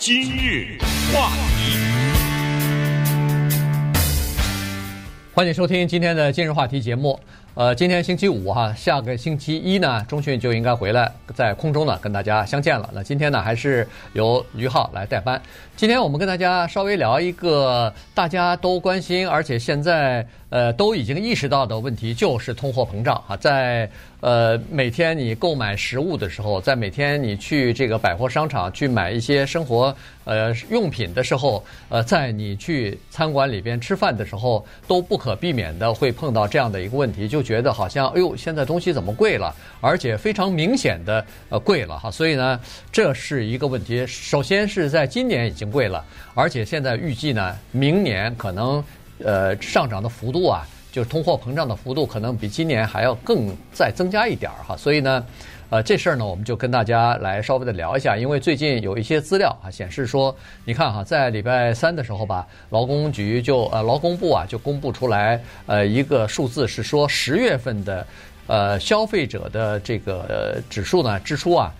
今日话题，欢迎收听今天的今日话题节目。呃，今天星期五哈，下个星期一呢，中迅就应该回来，在空中呢跟大家相见了。那今天呢，还是由于浩来代班。今天我们跟大家稍微聊一个大家都关心，而且现在呃都已经意识到的问题，就是通货膨胀啊。在呃每天你购买食物的时候，在每天你去这个百货商场去买一些生活呃用品的时候，呃，在你去餐馆里边吃饭的时候，都不可避免的会碰到这样的一个问题，就觉得好像哎呦，现在东西怎么贵了，而且非常明显的呃贵了哈。所以呢，这是一个问题。首先是在今年已经。贵了，而且现在预计呢，明年可能呃上涨的幅度啊，就是通货膨胀的幅度可能比今年还要更再增加一点哈。所以呢，呃这事儿呢，我们就跟大家来稍微的聊一下，因为最近有一些资料啊显示说，你看哈，在礼拜三的时候吧，劳工局就呃劳工部啊就公布出来呃一个数字是说十月份的呃消费者的这个指数呢支出啊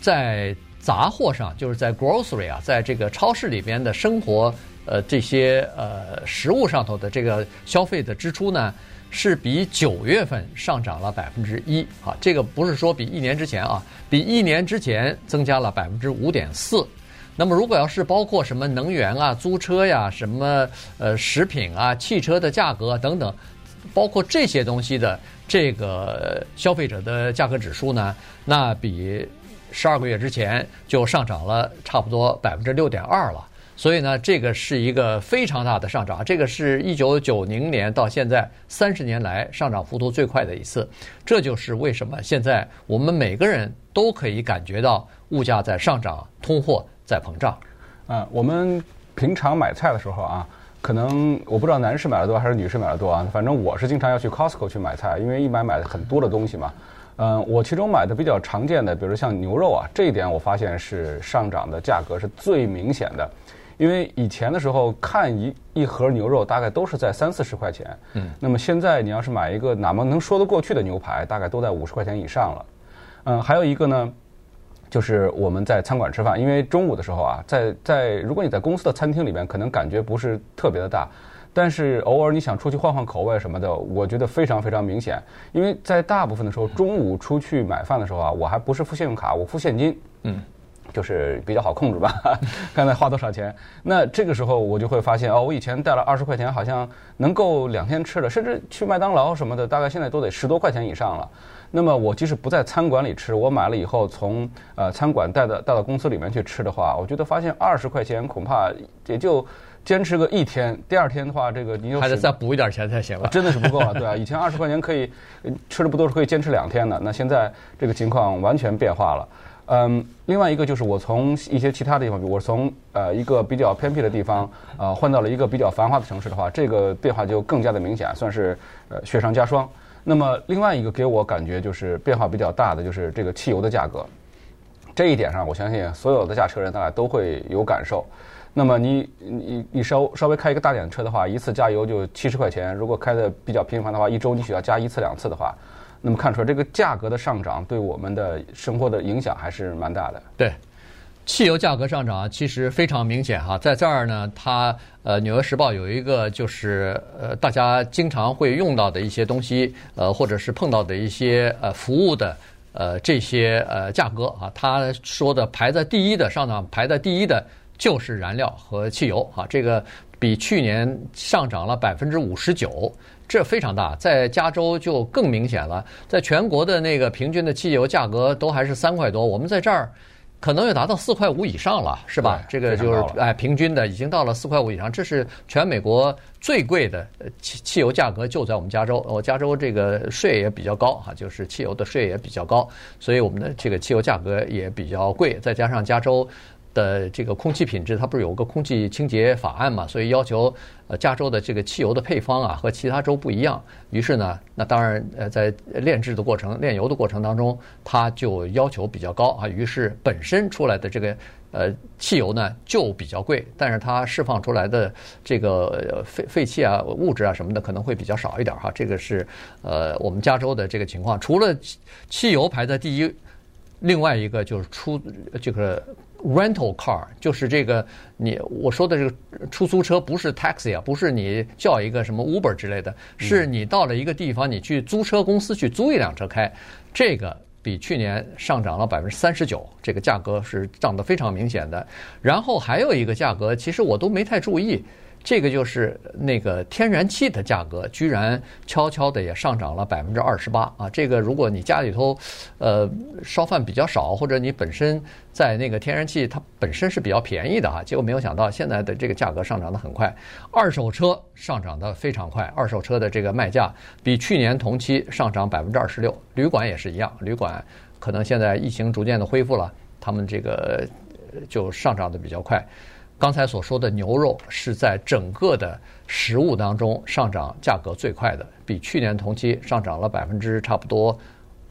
在。杂货上就是在 grocery 啊，在这个超市里边的生活呃这些呃食物上头的这个消费的支出呢，是比九月份上涨了百分之一啊。这个不是说比一年之前啊，比一年之前增加了百分之五点四。那么如果要是包括什么能源啊、租车呀、什么呃食品啊、汽车的价格等等，包括这些东西的这个消费者的价格指数呢，那比。十二个月之前就上涨了差不多百分之六点二了，所以呢，这个是一个非常大的上涨，这个是一九九零年到现在三十年来上涨幅度最快的一次。这就是为什么现在我们每个人都可以感觉到物价在上涨，通货在膨胀。啊，我们平常买菜的时候啊，可能我不知道男士买的多还是女士买的多啊，反正我是经常要去 Costco 去买菜，因为一买买很多的东西嘛。嗯，我其中买的比较常见的，比如像牛肉啊，这一点我发现是上涨的价格是最明显的，因为以前的时候看一一盒牛肉大概都是在三四十块钱，嗯，那么现在你要是买一个哪么能说得过去的牛排，大概都在五十块钱以上了。嗯，还有一个呢，就是我们在餐馆吃饭，因为中午的时候啊，在在如果你在公司的餐厅里面，可能感觉不是特别的大。但是偶尔你想出去换换口味什么的，我觉得非常非常明显。因为在大部分的时候，中午出去买饭的时候啊，我还不是付信用卡，我付现金，嗯，就是比较好控制吧，看看花多少钱。那这个时候我就会发现哦，我以前带了二十块钱，好像能够两天吃的，甚至去麦当劳什么的，大概现在都得十多块钱以上了。那么我即使不在餐馆里吃，我买了以后从呃餐馆带到带到公司里面去吃的话，我觉得发现二十块钱恐怕也就。坚持个一天，第二天的话，这个你就还得再补一点钱才行了。真的是不够啊，对啊，以前二十块钱可以吃的不多，是可以坚持两天的。那现在这个情况完全变化了。嗯，另外一个就是我从一些其他的地方，比如我从呃一个比较偏僻的地方啊换到了一个比较繁华的城市的话，这个变化就更加的明显，算是呃雪上加霜。那么另外一个给我感觉就是变化比较大的，就是这个汽油的价格。这一点上，我相信所有的驾车人大家都会有感受。那么你你你稍稍微开一个大点的车的话，一次加油就七十块钱。如果开的比较频繁的话，一周你需要加一次两次的话，那么看出来这个价格的上涨对我们的生活的影响还是蛮大的。对，汽油价格上涨其实非常明显哈，在这儿呢，它呃《纽约时报》有一个就是呃大家经常会用到的一些东西，呃或者是碰到的一些呃服务的呃这些呃价格啊，他说的排在第一的上涨排在第一的。就是燃料和汽油啊，这个比去年上涨了百分之五十九，这非常大。在加州就更明显了，在全国的那个平均的汽油价格都还是三块多，我们在这儿可能要达到四块五以上了，是吧？这个就是哎，平均的已经到了四块五以上，这是全美国最贵的汽汽油价格，就在我们加州。我加州这个税也比较高哈，就是汽油的税也比较高，所以我们的这个汽油价格也比较贵，再加上加州。的这个空气品质，它不是有个空气清洁法案嘛？所以要求呃，加州的这个汽油的配方啊和其他州不一样。于是呢，那当然呃，在炼制的过程、炼油的过程当中，它就要求比较高啊。于是本身出来的这个呃汽油呢就比较贵，但是它释放出来的这个废废气啊、物质啊什么的可能会比较少一点哈。这个是呃我们加州的这个情况。除了汽油排在第一，另外一个就是出这个。Rental car，就是这个你我说的这个出租车不是 taxi 啊，不是你叫一个什么 Uber 之类的，是你到了一个地方，你去租车公司去租一辆车开，这个比去年上涨了百分之三十九，这个价格是涨得非常明显的。然后还有一个价格，其实我都没太注意。这个就是那个天然气的价格，居然悄悄的也上涨了百分之二十八啊！这个如果你家里头，呃，烧饭比较少，或者你本身在那个天然气它本身是比较便宜的啊，结果没有想到现在的这个价格上涨的很快，二手车上涨的非常快，二手车的这个卖价比去年同期上涨百分之二十六，旅馆也是一样，旅馆可能现在疫情逐渐的恢复了，他们这个就上涨的比较快。刚才所说的牛肉是在整个的食物当中上涨价格最快的，比去年同期上涨了百分之差不多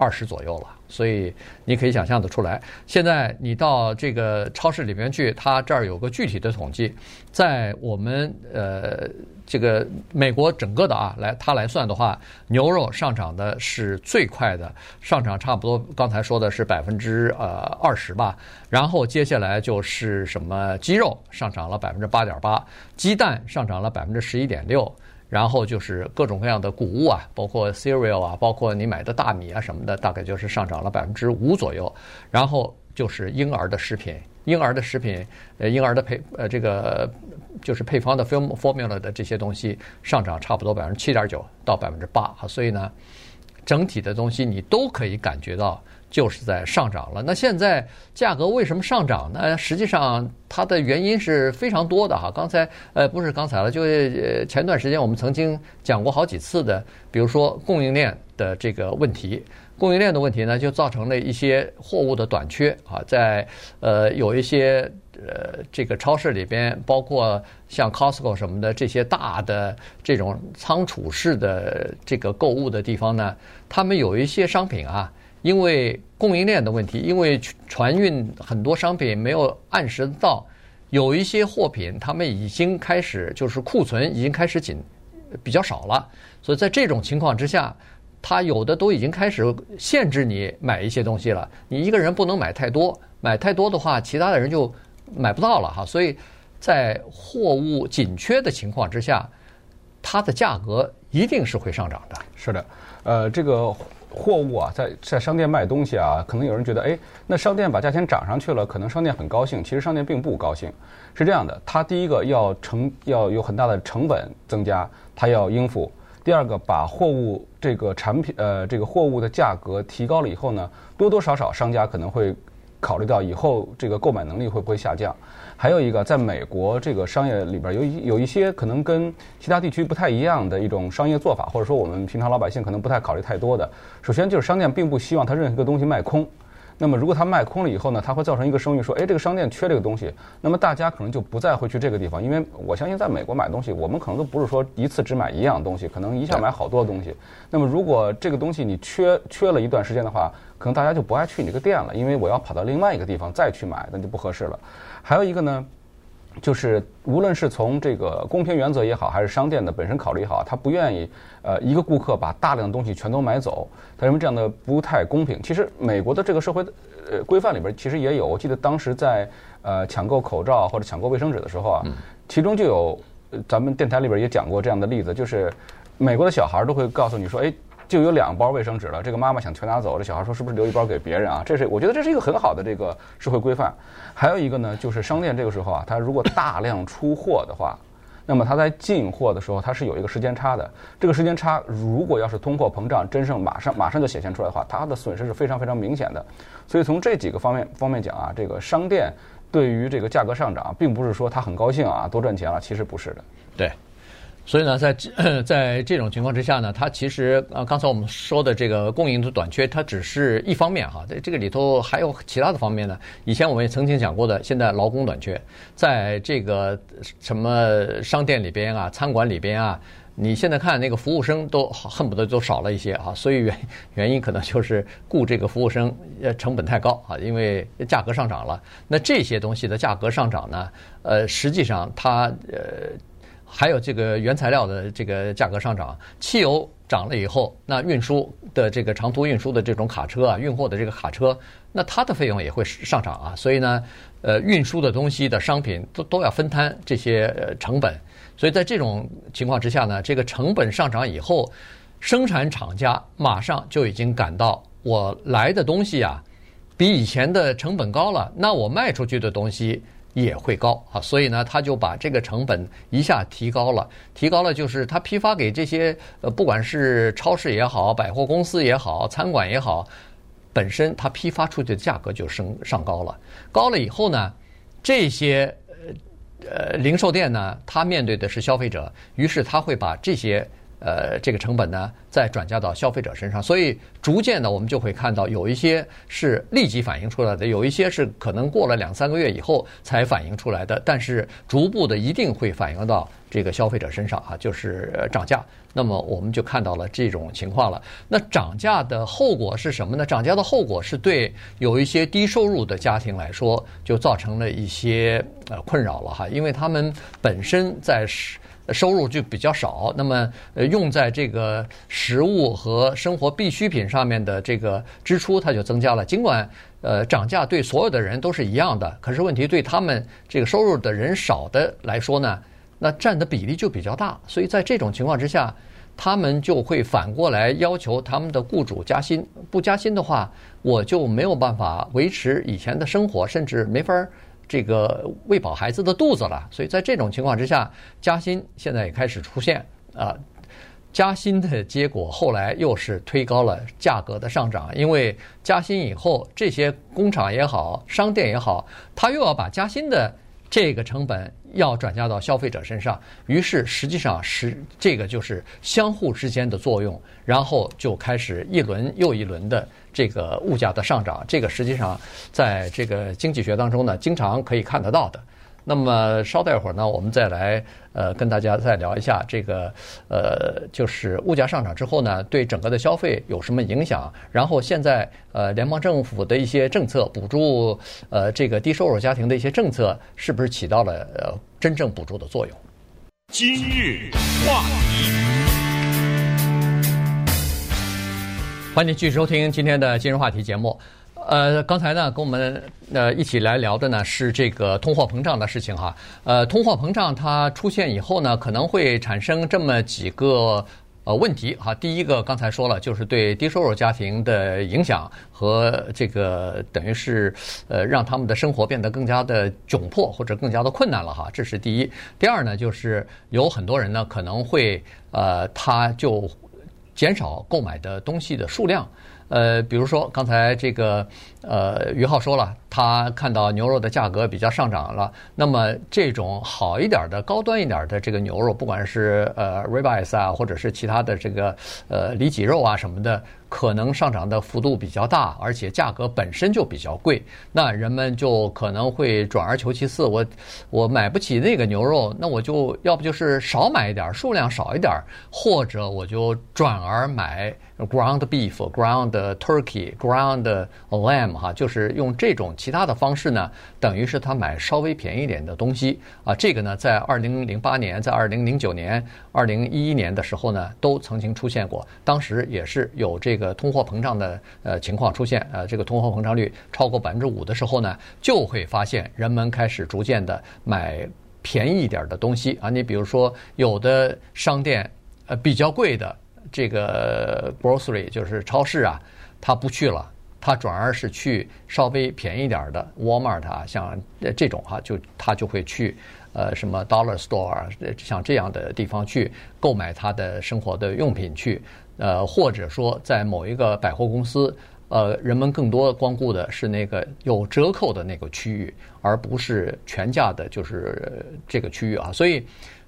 二十左右了。所以你可以想象得出来，现在你到这个超市里面去，它这儿有个具体的统计，在我们呃。这个美国整个的啊，来它来算的话，牛肉上涨的是最快的，上涨差不多刚才说的是百分之呃二十吧。然后接下来就是什么鸡肉上涨了百分之八点八，鸡蛋上涨了百分之十一点六，然后就是各种各样的谷物啊，包括 cereal 啊，包括你买的大米啊什么的，大概就是上涨了百分之五左右。然后就是婴儿的食品。婴儿的食品，呃，婴儿的配，呃，这个就是配方的 formula 的这些东西上涨差不多百分之七点九到百分之八，所以呢，整体的东西你都可以感觉到就是在上涨了。那现在价格为什么上涨呢？实际上它的原因是非常多的哈。刚才呃不是刚才了，就前段时间我们曾经讲过好几次的，比如说供应链的这个问题。供应链的问题呢，就造成了一些货物的短缺啊，在呃有一些呃这个超市里边，包括像 Costco 什么的这些大的这种仓储式的这个购物的地方呢，他们有一些商品啊，因为供应链的问题，因为船运很多商品没有按时到，有一些货品他们已经开始就是库存已经开始紧比较少了，所以在这种情况之下。他有的都已经开始限制你买一些东西了，你一个人不能买太多，买太多的话，其他的人就买不到了哈。所以在货物紧缺的情况之下，它的价格一定是会上涨的。是的，呃，这个货物啊，在在商店卖东西啊，可能有人觉得，哎，那商店把价钱涨上去了，可能商店很高兴。其实商店并不高兴。是这样的，它第一个要成要有很大的成本增加，它要应付。第二个，把货物这个产品，呃，这个货物的价格提高了以后呢，多多少少商家可能会考虑到以后这个购买能力会不会下降。还有一个，在美国这个商业里边有一有一些可能跟其他地区不太一样的一种商业做法，或者说我们平常老百姓可能不太考虑太多的。首先就是商店并不希望他任何一个东西卖空。那么，如果它卖空了以后呢，它会造成一个声誉，说，哎，这个商店缺这个东西，那么大家可能就不再会去这个地方，因为我相信，在美国买东西，我们可能都不是说一次只买一样东西，可能一下买好多东西。那么，如果这个东西你缺缺了一段时间的话，可能大家就不爱去你这个店了，因为我要跑到另外一个地方再去买，那就不合适了。还有一个呢。就是无论是从这个公平原则也好，还是商店的本身考虑也好，他不愿意呃一个顾客把大量的东西全都买走，他认为这样的不太公平。其实美国的这个社会呃规范里边其实也有，我记得当时在呃抢购口罩或者抢购卫生纸的时候啊，其中就有咱们电台里边也讲过这样的例子，就是美国的小孩都会告诉你说，哎。就有两包卫生纸了，这个妈妈想全拿走，这小孩说是不是留一包给别人啊？这是我觉得这是一个很好的这个社会规范。还有一个呢，就是商店这个时候啊，它如果大量出货的话，那么它在进货的时候它是有一个时间差的。这个时间差如果要是通货膨胀真正马上马上就显现出来的话，它的损失是非常非常明显的。所以从这几个方面方面讲啊，这个商店对于这个价格上涨，并不是说他很高兴啊，多赚钱了，其实不是的。对。所以呢，在 在这种情况之下呢，它其实呃，刚才我们说的这个供应的短缺，它只是一方面哈，在这个里头还有其他的方面呢。以前我们也曾经讲过的，现在劳工短缺，在这个什么商店里边啊、餐馆里边啊，你现在看那个服务生都恨不得都少了一些啊，所以原原因可能就是雇这个服务生呃成本太高啊，因为价格上涨了。那这些东西的价格上涨呢，呃，实际上它呃。还有这个原材料的这个价格上涨，汽油涨了以后，那运输的这个长途运输的这种卡车啊，运货的这个卡车，那它的费用也会上涨啊。所以呢，呃运输的东西的商品都都要分摊这些呃成本。所以在这种情况之下呢，这个成本上涨以后，生产厂家马上就已经感到我来的东西啊，比以前的成本高了，那我卖出去的东西也会高啊。所以呢，他就把这个成本一下提高了，提高了就是他批发给这些呃，不管是超市也好，百货公司也好，餐馆也好，本身他批发出去的价格就升上高了。高了以后呢，这些。呃，呃零售店呢，他面对的是消费者，于是他会把这些呃这个成本呢再转嫁到消费者身上，所以逐渐的我们就会看到有一些是立即反映出来的，有一些是可能过了两三个月以后才反映出来的，但是逐步的一定会反映到这个消费者身上啊，就是涨价。那么我们就看到了这种情况了。那涨价的后果是什么呢？涨价的后果是对有一些低收入的家庭来说，就造成了一些呃困扰了哈，因为他们本身在是收入就比较少，那么呃用在这个食物和生活必需品上面的这个支出，它就增加了。尽管呃涨价对所有的人都是一样的，可是问题对他们这个收入的人少的来说呢？那占的比例就比较大，所以在这种情况之下，他们就会反过来要求他们的雇主加薪。不加薪的话，我就没有办法维持以前的生活，甚至没法这个喂饱孩子的肚子了。所以在这种情况之下，加薪现在也开始出现啊。加薪的结果后来又是推高了价格的上涨，因为加薪以后，这些工厂也好，商店也好，他又要把加薪的。这个成本要转嫁到消费者身上，于是实际上是这个就是相互之间的作用，然后就开始一轮又一轮的这个物价的上涨。这个实际上在这个经济学当中呢，经常可以看得到的。那么稍待一会儿呢，我们再来呃跟大家再聊一下这个呃就是物价上涨之后呢，对整个的消费有什么影响？然后现在呃联邦政府的一些政策补助呃这个低收入家庭的一些政策，是不是起到了呃真正补助的作用？今日话题，欢迎继续收听今天的今日话题节目。呃，刚才呢，跟我们呃一起来聊的呢是这个通货膨胀的事情哈。呃，通货膨胀它出现以后呢，可能会产生这么几个呃问题哈。第一个刚才说了，就是对低收入家庭的影响和这个等于是呃让他们的生活变得更加的窘迫或者更加的困难了哈。这是第一。第二呢，就是有很多人呢可能会呃他就减少购买的东西的数量。呃，比如说刚才这个，呃，于浩说了，他看到牛肉的价格比较上涨了，那么这种好一点的、高端一点的这个牛肉，不管是呃 ribeyes 啊，或者是其他的这个呃里脊肉啊什么的。可能上涨的幅度比较大，而且价格本身就比较贵，那人们就可能会转而求其次。我我买不起那个牛肉，那我就要不就是少买一点，数量少一点，或者我就转而买 ground beef、ground turkey、ground lamb 哈，就是用这种其他的方式呢，等于是他买稍微便宜点的东西啊。这个呢，在二零零八年、在二零零九年、二零一一年的时候呢，都曾经出现过，当时也是有这个。个通货膨胀的呃情况出现，呃，这个通货膨胀率超过百分之五的时候呢，就会发现人们开始逐渐的买便宜一点的东西啊。你比如说，有的商店呃比较贵的这个 grocery 就是超市啊，他不去了，他转而是去稍微便宜点的 Walmart 啊，像这种哈，就他就会去呃什么 Dollar Store 啊，像这样的地方去购买他的生活的用品去。呃，或者说在某一个百货公司，呃，人们更多光顾的是那个有折扣的那个区域，而不是全价的，就是这个区域啊。所以，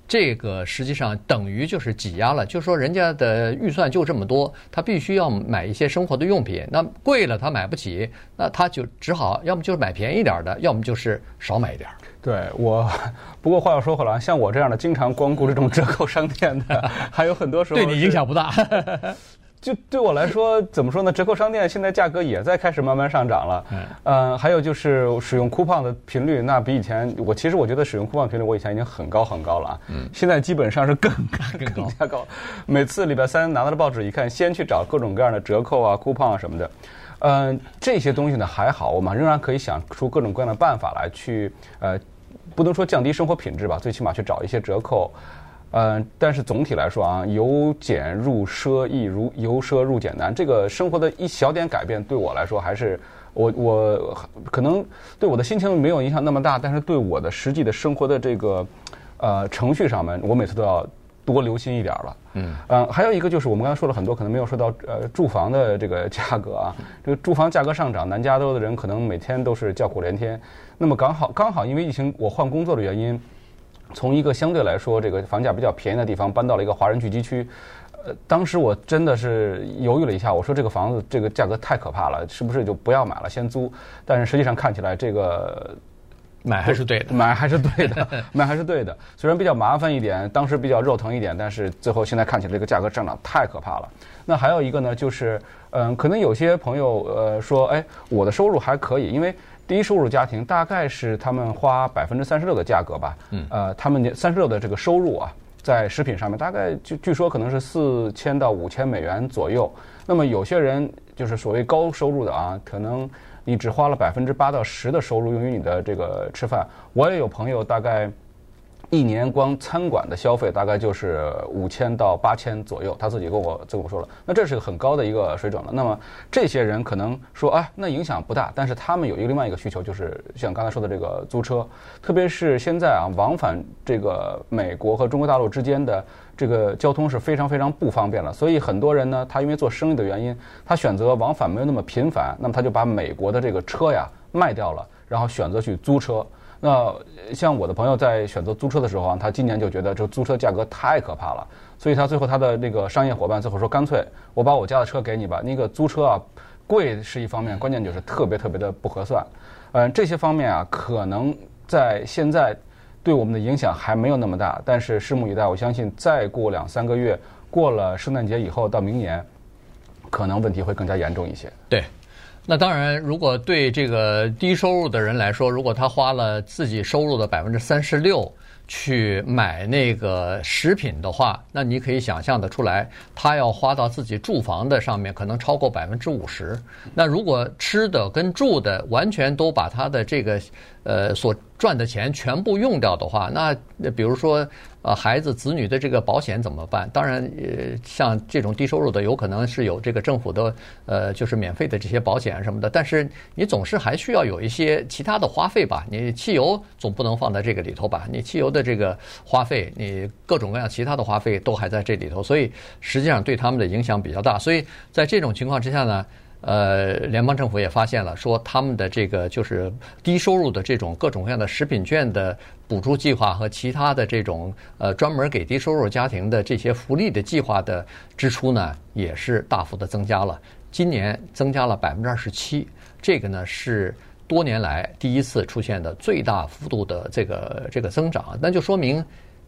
这个实际上等于就是挤压了，就是说人家的预算就这么多，他必须要买一些生活的用品，那贵了他买不起，那他就只好要么就是买便宜点的，要么就是少买一点。对我，不过话又说回来，像我这样的经常光顾这种折扣商店的，还有很多时候对你影响不大。就对我来说，怎么说呢？折扣商店现在价格也在开始慢慢上涨了。嗯。呃，还有就是使用 coupon 的频率，那比以前，我其实我觉得使用 coupon 频率，我以前已经很高很高了啊。嗯。现在基本上是更 更更加高。每次礼拜三拿到了报纸一看，先去找各种各样的折扣啊、coupon 啊什么的。嗯，这些东西呢还好，我们仍然可以想出各种各样的办法来去呃，不能说降低生活品质吧，最起码去找一些折扣。嗯，但是总体来说啊，由俭入奢易，如由奢入俭难。这个生活的一小点改变，对我来说还是我我可能对我的心情没有影响那么大，但是对我的实际的生活的这个呃程序上面，我每次都要多留心一点了。嗯嗯，还有一个就是我们刚才说了很多，可能没有说到呃住房的这个价格啊，这个住房价格上涨，南加州的人可能每天都是叫苦连天。那么刚好刚好因为疫情，我换工作的原因。从一个相对来说这个房价比较便宜的地方搬到了一个华人聚集区，呃，当时我真的是犹豫了一下，我说这个房子这个价格太可怕了，是不是就不要买了，先租？但是实际上看起来这个买还是对的，买还是对的，买还是对的。虽然比较麻烦一点，当时比较肉疼一点，但是最后现在看起来这个价格上涨太可怕了。那还有一个呢，就是嗯，可能有些朋友呃说，哎，我的收入还可以，因为。低收入家庭大概是他们花百分之三十六的价格吧，嗯，呃，他们三十六的这个收入啊，在食品上面大概据据说可能是四千到五千美元左右。那么有些人就是所谓高收入的啊，可能你只花了百分之八到十的收入用于你的这个吃饭。我也有朋友大概。一年光餐馆的消费大概就是五千到八千左右，他自己跟我跟我说了，那这是个很高的一个水准了。那么这些人可能说，哎，那影响不大，但是他们有一个另外一个需求，就是像刚才说的这个租车，特别是现在啊，往返这个美国和中国大陆之间的这个交通是非常非常不方便了。所以很多人呢，他因为做生意的原因，他选择往返没有那么频繁，那么他就把美国的这个车呀卖掉了，然后选择去租车。那像我的朋友在选择租车的时候啊，他今年就觉得这租车价格太可怕了，所以他最后他的那个商业伙伴最后说，干脆我把我家的车给你吧。那个租车啊，贵是一方面，关键就是特别特别的不合算。嗯，这些方面啊，可能在现在对我们的影响还没有那么大，但是拭目以待。我相信再过两三个月，过了圣诞节以后到明年，可能问题会更加严重一些。对。那当然，如果对这个低收入的人来说，如果他花了自己收入的百分之三十六去买那个食品的话，那你可以想象得出来，他要花到自己住房的上面，可能超过百分之五十。那如果吃的跟住的完全都把他的这个呃所赚的钱全部用掉的话，那比如说。啊，孩子、子女的这个保险怎么办？当然，呃，像这种低收入的，有可能是有这个政府的，呃，就是免费的这些保险什么的。但是你总是还需要有一些其他的花费吧？你汽油总不能放在这个里头吧？你汽油的这个花费，你各种各样其他的花费都还在这里头，所以实际上对他们的影响比较大。所以在这种情况之下呢，呃，联邦政府也发现了，说他们的这个就是低收入的这种各种各样的食品券的补助计划和其他的这种呃专门给低收入家庭的这些福利的计划的支出呢，也是大幅的增加了。今年增加了百分之二十七，这个呢是多年来第一次出现的最大幅度的这个这个增长，那就说明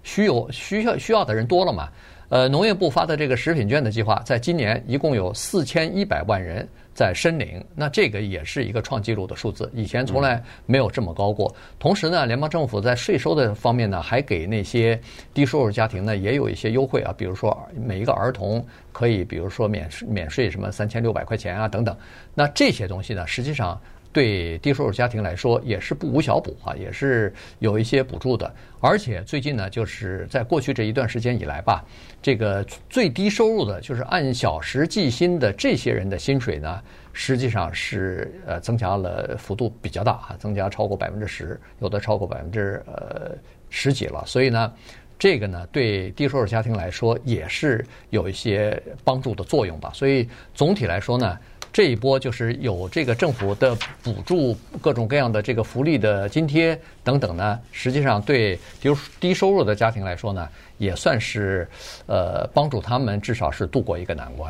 需有需要需要的人多了嘛。呃，农业部发的这个食品券的计划，在今年一共有四千一百万人在申领，那这个也是一个创纪录的数字，以前从来没有这么高过。同时呢，联邦政府在税收的方面呢，还给那些低收入家庭呢也有一些优惠啊，比如说每一个儿童可以，比如说免免税什么三千六百块钱啊等等。那这些东西呢，实际上。对低收入家庭来说也是不无小补啊，也是有一些补助的。而且最近呢，就是在过去这一段时间以来吧，这个最低收入的，就是按小时计薪的这些人的薪水呢，实际上是呃增加了幅度比较大啊，增加超过百分之十，有的超过百分之呃十几了。所以呢，这个呢对低收入家庭来说也是有一些帮助的作用吧。所以总体来说呢。这一波就是有这个政府的补助，各种各样的这个福利的津贴等等呢，实际上对低低收入的家庭来说呢，也算是呃帮助他们至少是度过一个难关。